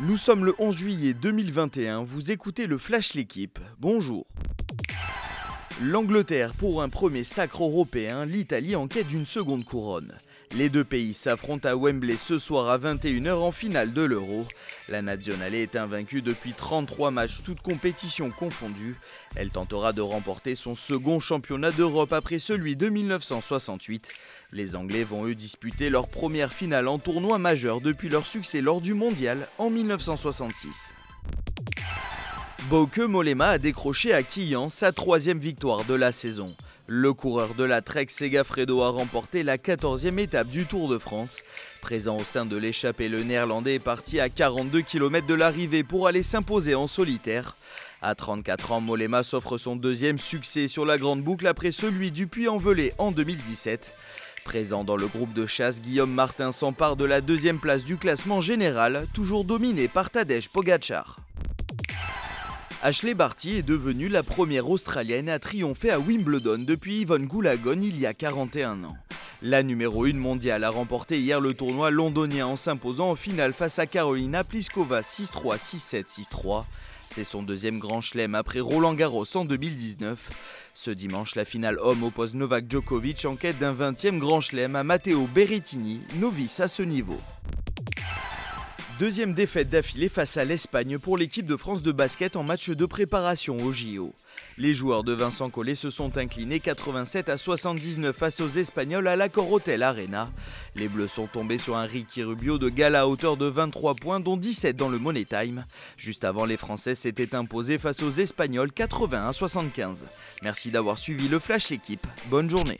Nous sommes le 11 juillet 2021, vous écoutez le Flash L'équipe. Bonjour. L'Angleterre pour un premier sacre européen, l'Italie en quête d'une seconde couronne. Les deux pays s'affrontent à Wembley ce soir à 21h en finale de l'Euro. La Nationale est invaincue depuis 33 matchs, toutes compétitions confondues. Elle tentera de remporter son second championnat d'Europe après celui de 1968. Les Anglais vont eux disputer leur première finale en tournoi majeur depuis leur succès lors du mondial en 1966. Bauke Molema a décroché à Quillan sa troisième victoire de la saison. Le coureur de la Trek Segafredo a remporté la 14e étape du Tour de France. Présent au sein de l'échappée, le néerlandais est parti à 42 km de l'arrivée pour aller s'imposer en solitaire. À 34 ans, Molema s'offre son deuxième succès sur la grande boucle après celui du Puy-en-Velay en 2017. Présent dans le groupe de chasse, Guillaume Martin s'empare de la deuxième place du classement général, toujours dominé par Tadej Pogacar. Ashley Barty est devenue la première Australienne à triompher à Wimbledon depuis Yvonne Goulagon il y a 41 ans. La numéro 1 mondiale a remporté hier le tournoi londonien en s'imposant en finale face à Carolina Pliskova 6-3, 6-7, 6-3. C'est son deuxième grand chelem après Roland Garros en 2019. Ce dimanche, la finale homme oppose Novak Djokovic en quête d'un 20e grand chelem à Matteo Berrettini, novice à ce niveau. Deuxième défaite d'affilée face à l'Espagne pour l'équipe de France de basket en match de préparation au JO. Les joueurs de Vincent Collet se sont inclinés 87 à 79 face aux Espagnols à l'Accor Hotel Arena. Les Bleus sont tombés sur un Ricky Rubio de gala à hauteur de 23 points, dont 17 dans le Money Time. Juste avant, les Français s'étaient imposés face aux Espagnols 80 à 75. Merci d'avoir suivi le Flash Équipe. Bonne journée.